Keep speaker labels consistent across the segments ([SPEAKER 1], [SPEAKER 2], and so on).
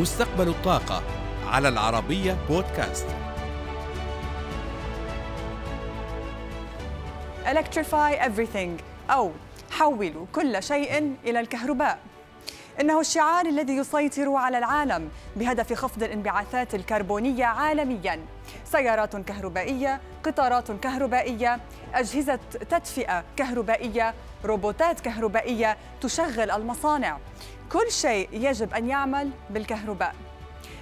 [SPEAKER 1] مستقبل الطاقة على العربية بودكاست.
[SPEAKER 2] Electrify everything. أو حولوا كل شيء إلى الكهرباء. إنه الشعار الذي يسيطر على العالم بهدف خفض الانبعاثات الكربونية عالمياً. سيارات كهربائية، قطارات كهربائية، أجهزة تدفئة كهربائية، روبوتات كهربائية تشغل المصانع. كل شيء يجب أن يعمل بالكهرباء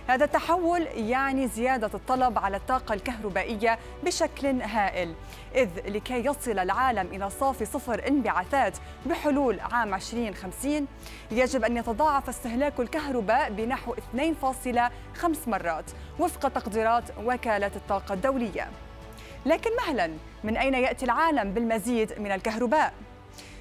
[SPEAKER 2] هذا التحول يعني زيادة الطلب على الطاقة الكهربائية بشكل هائل إذ لكي يصل العالم إلى صافي صفر انبعاثات بحلول عام 2050 يجب أن يتضاعف استهلاك الكهرباء بنحو 2.5 مرات وفق تقديرات وكالة الطاقة الدولية لكن مهلا من أين يأتي العالم بالمزيد من الكهرباء؟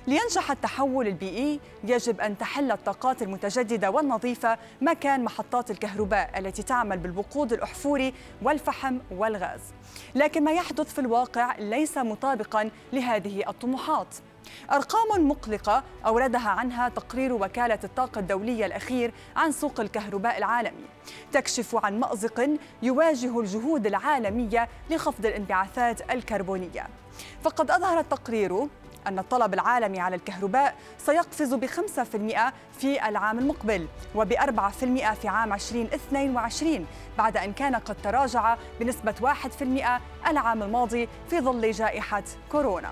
[SPEAKER 2] لينجح التحول البيئي يجب أن تحل الطاقات المتجددة والنظيفة مكان محطات الكهرباء التي تعمل بالوقود الأحفوري والفحم والغاز. لكن ما يحدث في الواقع ليس مطابقا لهذه الطموحات. أرقام مقلقة أوردها عنها تقرير وكالة الطاقة الدولية الأخير عن سوق الكهرباء العالمي. تكشف عن مأزق يواجه الجهود العالمية لخفض الانبعاثات الكربونية. فقد أظهر التقرير أن الطلب العالمي على الكهرباء سيقفز ب 5% في العام المقبل وب 4% في عام 2022 بعد أن كان قد تراجع بنسبة 1% العام الماضي في ظل جائحة كورونا.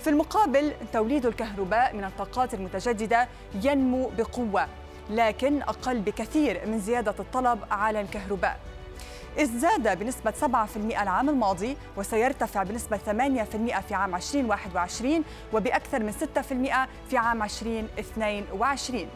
[SPEAKER 2] في المقابل توليد الكهرباء من الطاقات المتجددة ينمو بقوة لكن أقل بكثير من زيادة الطلب على الكهرباء إذ زاد بنسبة 7% العام الماضي وسيرتفع بنسبة 8% في عام 2021 وبأكثر من 6% في عام 2022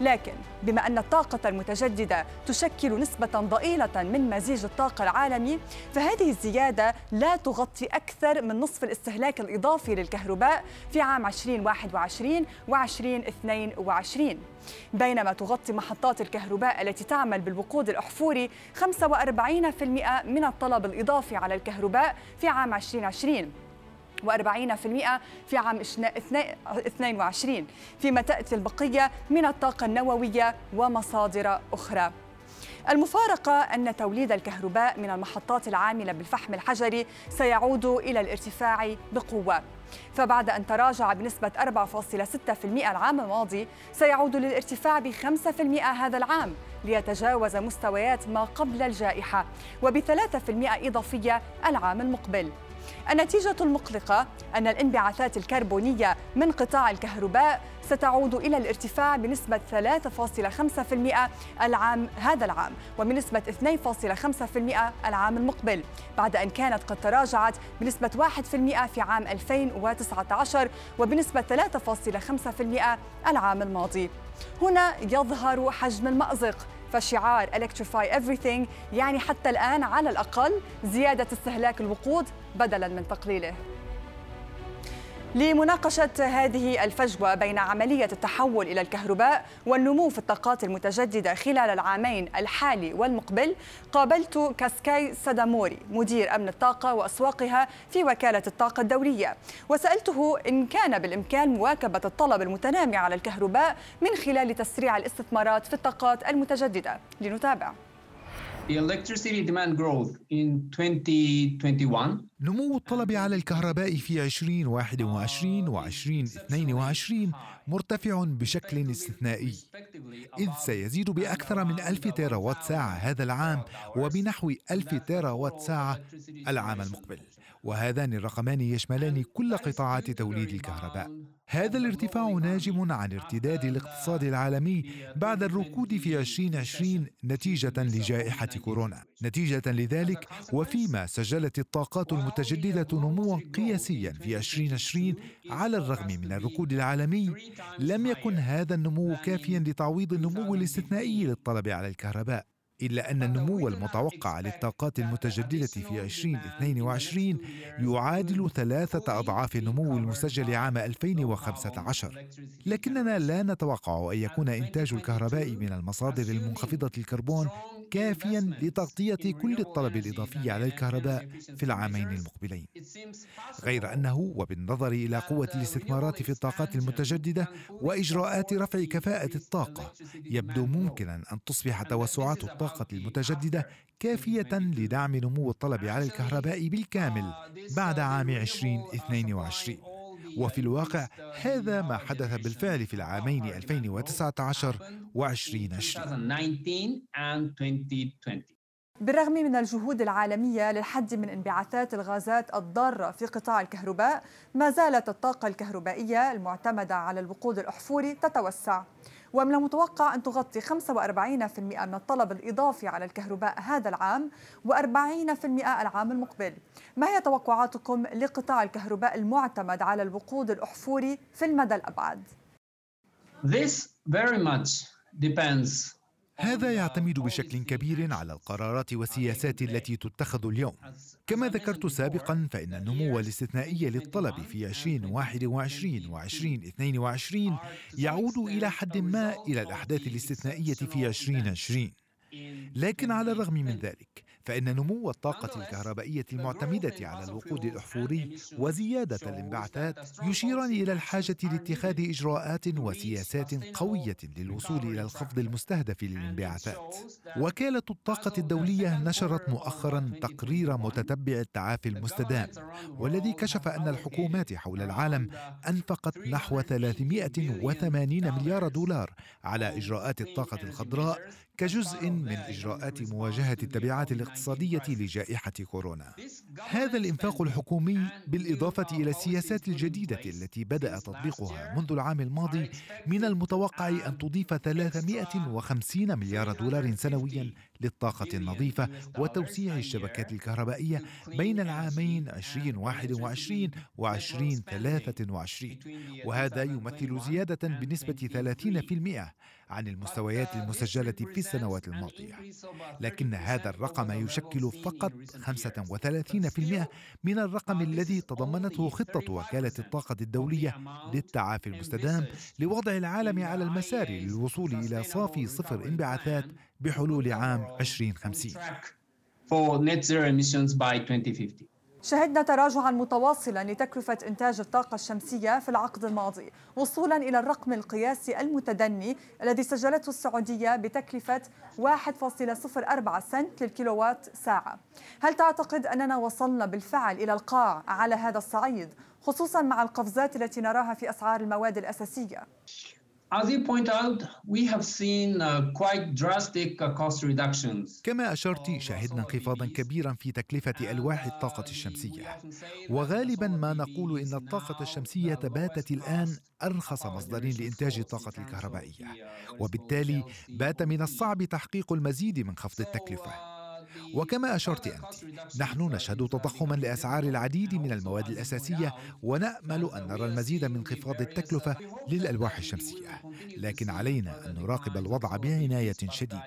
[SPEAKER 2] لكن بما أن الطاقة المتجددة تشكل نسبة ضئيلة من مزيج الطاقة العالمي فهذه الزيادة لا تغطي أكثر من نصف الاستهلاك الإضافي للكهرباء في عام 2021 و 2022 بينما تغطي محطات الكهرباء التي تعمل بالوقود الأحفوري 45% من الطلب الإضافي على الكهرباء في عام 2020 و40% في عام 22 فيما تأتي البقية من الطاقة النووية ومصادر أخرى. المفارقة أن توليد الكهرباء من المحطات العاملة بالفحم الحجري سيعود إلى الارتفاع بقوة. فبعد أن تراجع بنسبة 4.6% العام الماضي سيعود للارتفاع ب 5% هذا العام ليتجاوز مستويات ما قبل الجائحة وب 3% إضافية العام المقبل. النتيجة المقلقة أن الانبعاثات الكربونية من قطاع الكهرباء ستعود إلى الارتفاع بنسبة 3.5% العام هذا العام وبنسبة 2.5% العام المقبل بعد أن كانت قد تراجعت بنسبة 1% في عام 2019 وبنسبة 3.5% العام الماضي. هنا يظهر حجم المأزق فشعار Electrify Everything يعني حتى الآن على الأقل زيادة استهلاك الوقود بدلاً من تقليله. لمناقشة هذه الفجوة بين عملية التحول إلى الكهرباء والنمو في الطاقات المتجددة خلال العامين الحالي والمقبل قابلت كاسكاي ساداموري مدير أمن الطاقة وأسواقها في وكالة الطاقة الدولية. وسألته إن كان بالإمكان مواكبة الطلب المتنامي على الكهرباء من خلال تسريع الاستثمارات في الطاقات المتجددة. لنتابع.
[SPEAKER 3] The electricity demand growth in 2021
[SPEAKER 4] نمو الطلب على الكهرباء في 2021 و 2022 مرتفع بشكل استثنائي إذ سيزيد بأكثر من ألف تيراوات ساعة هذا العام وبنحو ألف تيراوات ساعة العام المقبل. وهذان الرقمان يشملان كل قطاعات توليد الكهرباء. هذا الارتفاع ناجم عن ارتداد الاقتصاد العالمي بعد الركود في 2020 نتيجة لجائحة كورونا. نتيجة لذلك وفيما سجلت الطاقات المتجددة نموا قياسيا في 2020 على الرغم من الركود العالمي لم يكن هذا النمو كافيا لتعويض النمو الاستثنائي للطلب على الكهرباء. إلا أن النمو المتوقع للطاقات المتجددة في 2022 يعادل ثلاثة أضعاف النمو المسجل عام 2015 لكننا لا نتوقع أن يكون إنتاج الكهرباء من المصادر المنخفضة الكربون كافيا لتغطية كل الطلب الإضافي على الكهرباء في العامين المقبلين. غير أنه وبالنظر إلى قوة الاستثمارات في الطاقات المتجددة وإجراءات رفع كفاءة الطاقة يبدو ممكنا أن تصبح توسعات الطاقة المتجددة كافية لدعم نمو الطلب على الكهرباء بالكامل بعد عام 2022 وفي الواقع هذا ما حدث بالفعل في العامين 2019 و 2020
[SPEAKER 2] بالرغم من الجهود العالمية للحد من انبعاثات الغازات الضارة في قطاع الكهرباء ما زالت الطاقة الكهربائية المعتمدة على الوقود الأحفوري تتوسع. ومن المتوقع أن تغطي 45% من الطلب الإضافي على الكهرباء هذا العام و40% العام المقبل ما هي توقعاتكم لقطاع الكهرباء المعتمد على الوقود الأحفوري في المدى الأبعد؟
[SPEAKER 3] This very much depends
[SPEAKER 4] هذا يعتمد بشكل كبير على القرارات والسياسات التي تتخذ اليوم. كما ذكرت سابقا فإن النمو الاستثنائي للطلب في 2021 و 2022 يعود إلى حد ما إلى الأحداث الاستثنائية في 2020 لكن على الرغم من ذلك فإن نمو الطاقة الكهربائية المعتمدة على الوقود الأحفوري وزيادة الانبعاثات يشيران إلى الحاجة لاتخاذ إجراءات وسياسات قوية للوصول إلى الخفض المستهدف للانبعاثات. وكالة الطاقة الدولية نشرت مؤخرا تقرير متتبع التعافي المستدام والذي كشف أن الحكومات حول العالم أنفقت نحو 380 مليار دولار على إجراءات الطاقة الخضراء كجزء من إجراءات مواجهة التبعات الاقتصادية لجائحة كورونا. هذا الإنفاق الحكومي بالإضافة إلى السياسات الجديدة التي بدأ تطبيقها منذ العام الماضي من المتوقع أن تضيف 350 مليار دولار سنويا للطاقة النظيفة وتوسيع الشبكات الكهربائية بين العامين 2021 و 2023 وهذا يمثل زيادة بنسبة 30% عن المستويات المسجلة في السنوات الماضية. لكن هذا الرقم يشكل فقط 35% من الرقم الذي تضمنته خطة وكالة الطاقة الدولية للتعافي المستدام لوضع العالم على المسار للوصول إلى صافي صفر انبعاثات بحلول عام 2050
[SPEAKER 2] شهدنا تراجعا متواصلا لتكلفة إنتاج الطاقة الشمسية في العقد الماضي وصولا إلى الرقم القياسي المتدني الذي سجلته السعودية بتكلفة 1.04 سنت للكيلووات ساعة. هل تعتقد أننا وصلنا بالفعل إلى القاع على هذا الصعيد خصوصا مع القفزات التي نراها في أسعار المواد الأساسية؟
[SPEAKER 3] As you point out, we have seen uh, quite drastic uh, cost reductions.
[SPEAKER 4] كما أشرت شهدنا انخفاضا كبيرا في تكلفة ألواح الطاقة الشمسية. وغالبا ما نقول إن الطاقة الشمسية باتت الآن أرخص مصدر لإنتاج الطاقة الكهربائية. وبالتالي بات من الصعب تحقيق المزيد من خفض التكلفة. وكما أشرت أنت نحن نشهد تضخما لأسعار العديد من المواد الأساسية ونأمل أن نرى المزيد من انخفاض التكلفة للألواح الشمسية. لكن علينا أن نراقب الوضع بعناية شديدة.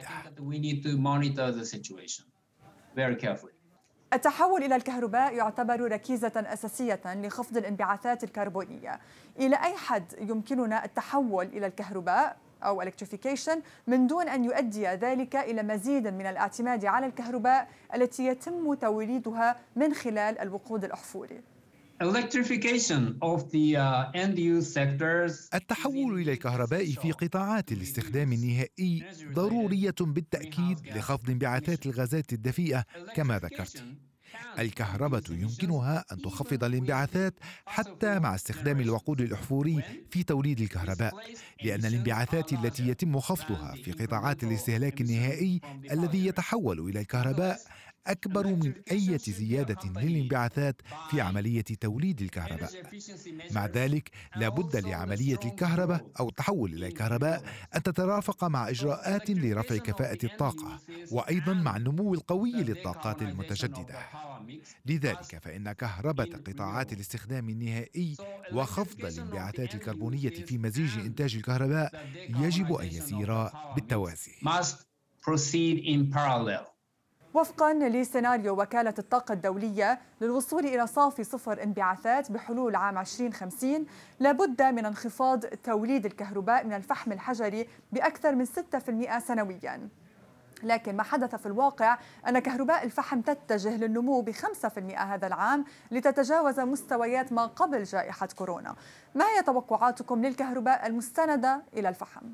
[SPEAKER 2] التحول إلى الكهرباء يعتبر ركيزة أساسية لخفض الانبعاثات الكربونية. إلى أي حد يمكننا التحول إلى الكهرباء؟ أو electrification من دون أن يؤدي ذلك إلى مزيد من الاعتماد على الكهرباء التي يتم توليدها من خلال الوقود الأحفوري.
[SPEAKER 3] Of the uh, end use sectors.
[SPEAKER 4] التحول إلى الكهرباء في قطاعات الاستخدام النهائي ضرورية بالتأكيد لخفض انبعاثات الغازات الدفيئة كما ذكرت. الكهرباء يمكنها أن تخفض الانبعاثات حتى مع استخدام الوقود الأحفوري في توليد الكهرباء لأن الانبعاثات التي يتم خفضها في قطاعات الاستهلاك النهائي الذي يتحول إلى الكهرباء أكبر من أي زيادة للانبعاثات في عملية توليد الكهرباء. مع ذلك لا بد لعملية الكهرباء أو التحول إلى الكهرباء أن تترافق مع إجراءات لرفع كفاءة الطاقة وأيضا مع النمو القوي للطاقات المتجددة. لذلك فإن كهرباء قطاعات الاستخدام النهائي وخفض الانبعاثات الكربونية في مزيج إنتاج الكهرباء يجب أن يسير بالتوازي.
[SPEAKER 3] Proceed in parallel.
[SPEAKER 2] وفقا لسيناريو وكالة الطاقة الدولية للوصول إلى صافي صفر انبعاثات بحلول عام 2050 لابد من انخفاض توليد الكهرباء من الفحم الحجري بأكثر من 6% سنوياً لكن ما حدث في الواقع أن كهرباء الفحم تتجه للنمو ب 5% هذا العام لتتجاوز مستويات ما قبل جائحة كورونا ما هي توقعاتكم للكهرباء المستندة إلى الفحم؟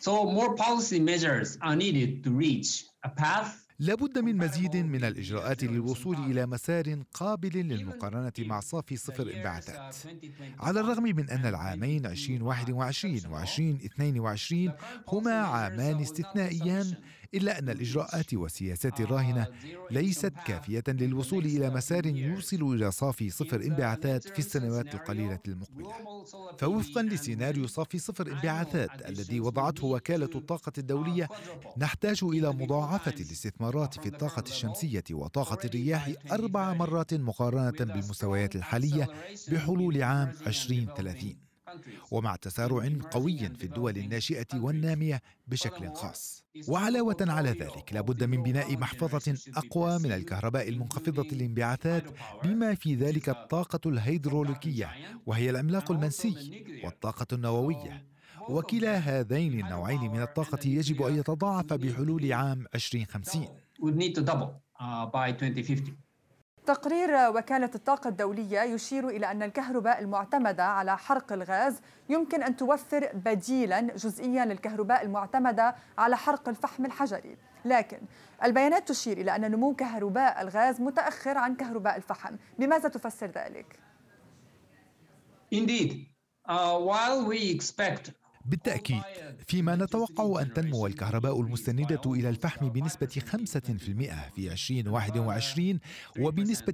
[SPEAKER 3] So more policy measures are needed to reach a path
[SPEAKER 4] لابد من مزيد من الإجراءات للوصول إلى مسار قابل للمقارنة مع صافي صفر انبعاثات على الرغم من أن العامين 2021 و 2022 هما عامان استثنائيان إلا أن الإجراءات والسياسات الراهنة ليست كافية للوصول إلى مسار يوصل إلى صافي صفر انبعاثات في السنوات القليلة المقبلة. فوفقا لسيناريو صافي صفر انبعاثات الذي وضعته وكالة الطاقة الدولية نحتاج إلى مضاعفة الاستثمارات في الطاقة الشمسية وطاقة الرياح أربع مرات مقارنة بالمستويات الحالية بحلول عام 2030 ومع تسارع قوي في الدول الناشئة والنامية بشكل خاص. وعلاوة على ذلك لابد من بناء محفظة أقوى من الكهرباء المنخفضة الانبعاثات بما في ذلك الطاقة الهيدروليكية وهي العملاق المنسي والطاقة النووية. وكلا هذين النوعين من الطاقة يجب أن يتضاعف بحلول عام 2050
[SPEAKER 2] تقرير وكالة الطاقة الدولية يشير إلى أن الكهرباء المعتمدة على حرق الغاز يمكن أن توفر بديلا جزئيا للكهرباء المعتمدة على حرق الفحم الحجري. لكن البيانات تشير إلى أن نمو كهرباء الغاز متأخر عن كهرباء الفحم. بماذا تفسر ذلك؟
[SPEAKER 3] Indeed, uh, while we expect
[SPEAKER 4] بالتأكيد فيما نتوقع أن تنمو الكهرباء المستندة إلى الفحم بنسبة 5% في 2021 وبنسبة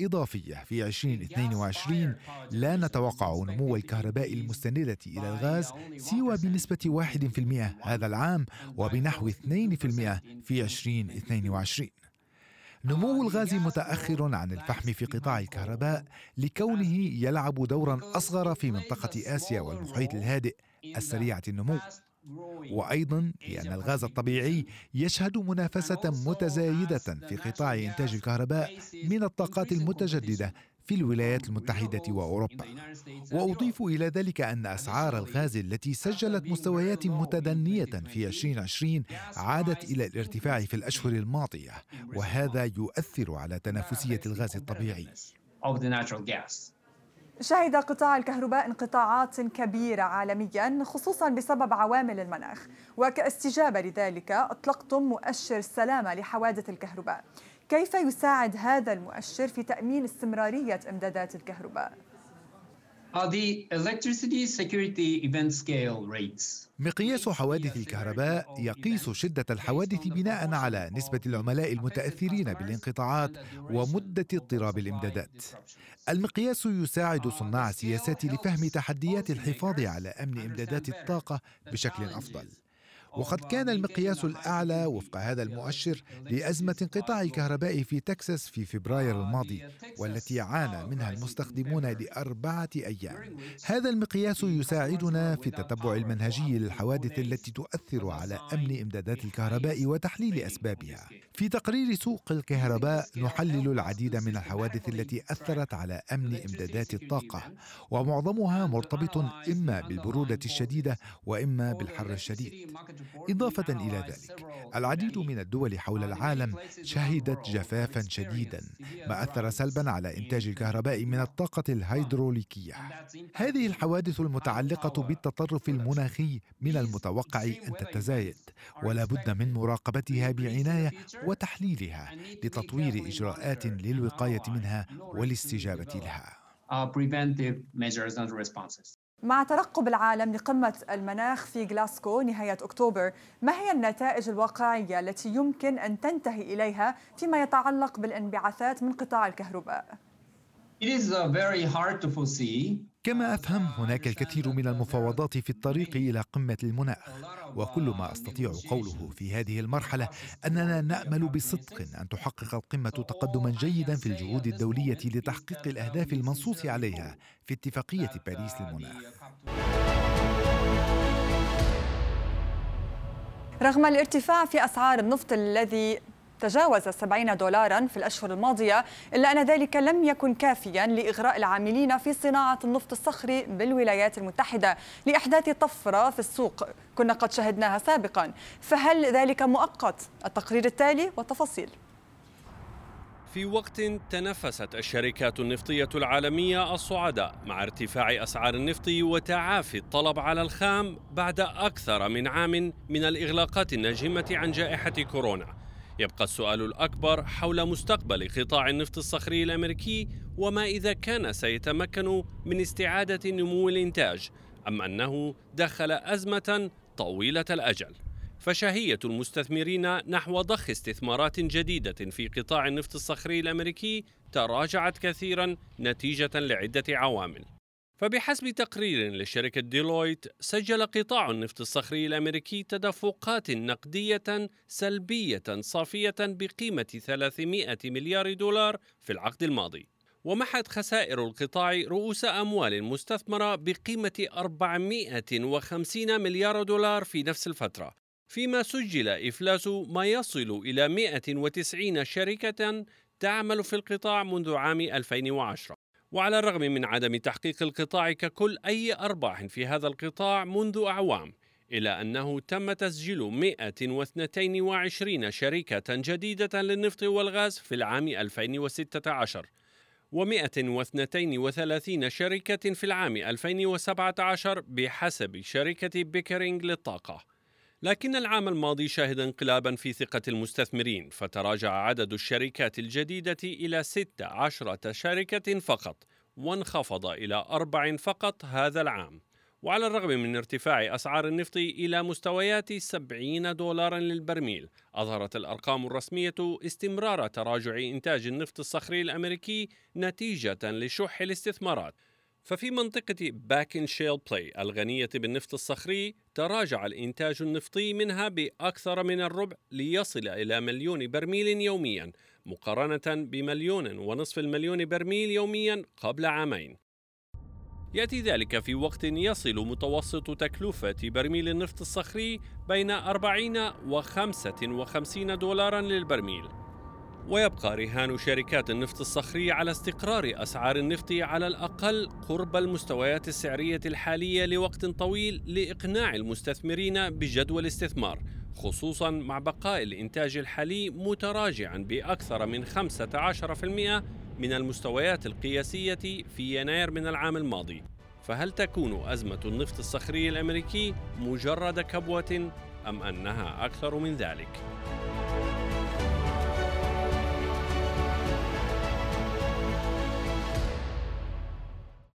[SPEAKER 4] 3% إضافية في 2022 لا نتوقع نمو الكهرباء المستندة إلى الغاز سوى بنسبة 1% هذا العام وبنحو 2% في 2022 نمو الغاز متأخر عن الفحم في قطاع الكهرباء لكونه يلعب دورا أصغر في منطقة آسيا والمحيط الهادئ السريعه النمو. وأيضا لأن الغاز الطبيعي يشهد منافسة متزايدة في قطاع إنتاج الكهرباء من الطاقات المتجددة في الولايات المتحدة وأوروبا. وأضيف إلى ذلك أن أسعار الغاز التي سجلت مستويات متدنية في 2020 عادت إلى الارتفاع في الأشهر الماضية وهذا يؤثر على تنافسية الغاز الطبيعي.
[SPEAKER 2] شهد قطاع الكهرباء انقطاعات كبيرة عالميا خصوصا بسبب عوامل المناخ. وكاستجابة لذلك أطلقتم مؤشر السلامة لحوادث الكهرباء. كيف يساعد هذا المؤشر في تأمين استمرارية إمدادات الكهرباء؟
[SPEAKER 4] مقياس حوادث الكهرباء يقيس شدة الحوادث بناء على نسبة العملاء المتأثرين بالانقطاعات ومدة اضطراب الإمدادات. المقياس يساعد صناع السياسات لفهم تحديات الحفاظ على أمن إمدادات الطاقة بشكل أفضل. وقد كان المقياس الأعلى وفق هذا المؤشر لأزمة انقطاع الكهرباء في تكساس في فبراير الماضي والتي عانى منها المستخدمون لأربعة أيام. هذا المقياس يساعدنا في التتبع المنهجي للحوادث التي تؤثر على أمن إمدادات الكهرباء وتحليل أسبابها. في تقرير سوق الكهرباء نحلل العديد من الحوادث التي أثرت على أمن إمدادات الطاقة ومعظمها مرتبط إما بالبرودة الشديدة وإما بالحر الشديد. إضافة إلى ذلك العديد من الدول حول العالم شهدت جفافا شديدا ما أثر سلبا على إنتاج الكهرباء من الطاقة الهيدروليكية هذه الحوادث المتعلقة بالتطرف المناخي من المتوقع أن تتزايد ولا بد من مراقبتها بعناية وتحليلها لتطوير إجراءات للوقاية منها والاستجابة لها.
[SPEAKER 2] مع ترقب العالم لقمة المناخ في غلاسكو نهاية أكتوبر ما هي النتائج الواقعية التي يمكن أن تنتهي إليها فيما يتعلق بالانبعاثات من قطاع الكهرباء؟
[SPEAKER 4] كما أفهم هناك الكثير من المفاوضات في الطريق إلى قمة المناخ وكل ما أستطيع قوله في هذه المرحلة أننا نأمل بصدق أن تحقق القمة تقدما جيدا في الجهود الدولية لتحقيق الأهداف المنصوص عليها في اتفاقية باريس للمناخ
[SPEAKER 2] رغم الارتفاع في أسعار النفط الذي تجاوز 70 دولارا في الأشهر الماضية إلا أن ذلك لم يكن كافيا لإغراء العاملين في صناعة النفط الصخري بالولايات المتحدة لإحداث طفرة في السوق كنا قد شهدناها سابقا. فهل ذلك مؤقت؟ التقرير التالي والتفاصيل
[SPEAKER 5] في وقت تنفست الشركات النفطية العالمية الصعداء مع ارتفاع أسعار النفط وتعافي الطلب على الخام بعد أكثر من عام من الإغلاقات الناجمة عن جائحة كورونا. يبقى السؤال الأكبر حول مستقبل قطاع النفط الصخري الأمريكي وما إذا كان سيتمكن من استعادة نمو الإنتاج أم أنه دخل أزمة طويلة الأجل. فشهية المستثمرين نحو ضخ استثمارات جديدة في قطاع النفط الصخري الأمريكي تراجعت كثيرا نتيجة لعدة عوامل. فبحسب تقرير لشركة ديلويت سجل قطاع النفط الصخري الأمريكي تدفقات نقدية سلبية صافية بقيمة 300 مليار دولار في العقد الماضي. ومحت خسائر القطاع رؤوس أموال مستثمرة بقيمة 450 مليار دولار في نفس الفترة فيما سجل إفلاس ما يصل إلى 190 شركة تعمل في القطاع منذ عام 2010 وعلى الرغم من عدم تحقيق القطاع ككل أي أرباح في هذا القطاع منذ أعوام إلى أنه تم تسجيل 122 شركة جديدة للنفط والغاز في العام 2016 و132 شركة في العام 2017 بحسب شركة بيكرينج للطاقة. لكن العام الماضي شهد انقلابا في ثقة المستثمرين فتراجع عدد الشركات الجديدة إلى 16 شركة فقط وانخفض إلى أربع فقط هذا العام. وعلى الرغم من ارتفاع أسعار النفط إلى مستويات 70 دولارا للبرميل أظهرت الأرقام الرسمية استمرار تراجع إنتاج النفط الصخري الأمريكي نتيجة لشح الاستثمارات. ففي منطقة باكن شيل بلاي الغنية بالنفط الصخري تراجع الإنتاج النفطي منها بأكثر من الربع ليصل إلى مليون برميل يوميا مقارنة بمليون ونصف المليون برميل يوميا قبل عامين. يأتي ذلك في وقت يصل متوسط تكلفة برميل النفط الصخري بين 40 و 55 دولارا للبرميل. ويبقى رهان شركات النفط الصخري على استقرار أسعار النفط على الأقل قرب المستويات السعرية الحالية لوقت طويل لإقناع المستثمرين بجدوى الاستثمار خصوصا مع بقاء الإنتاج الحالي متراجعا بأكثر من 15% من المستويات القياسية في يناير من العام الماضي فهل تكون أزمة النفط الصخري الأمريكي مجرد كبوة أم أنها أكثر من ذلك؟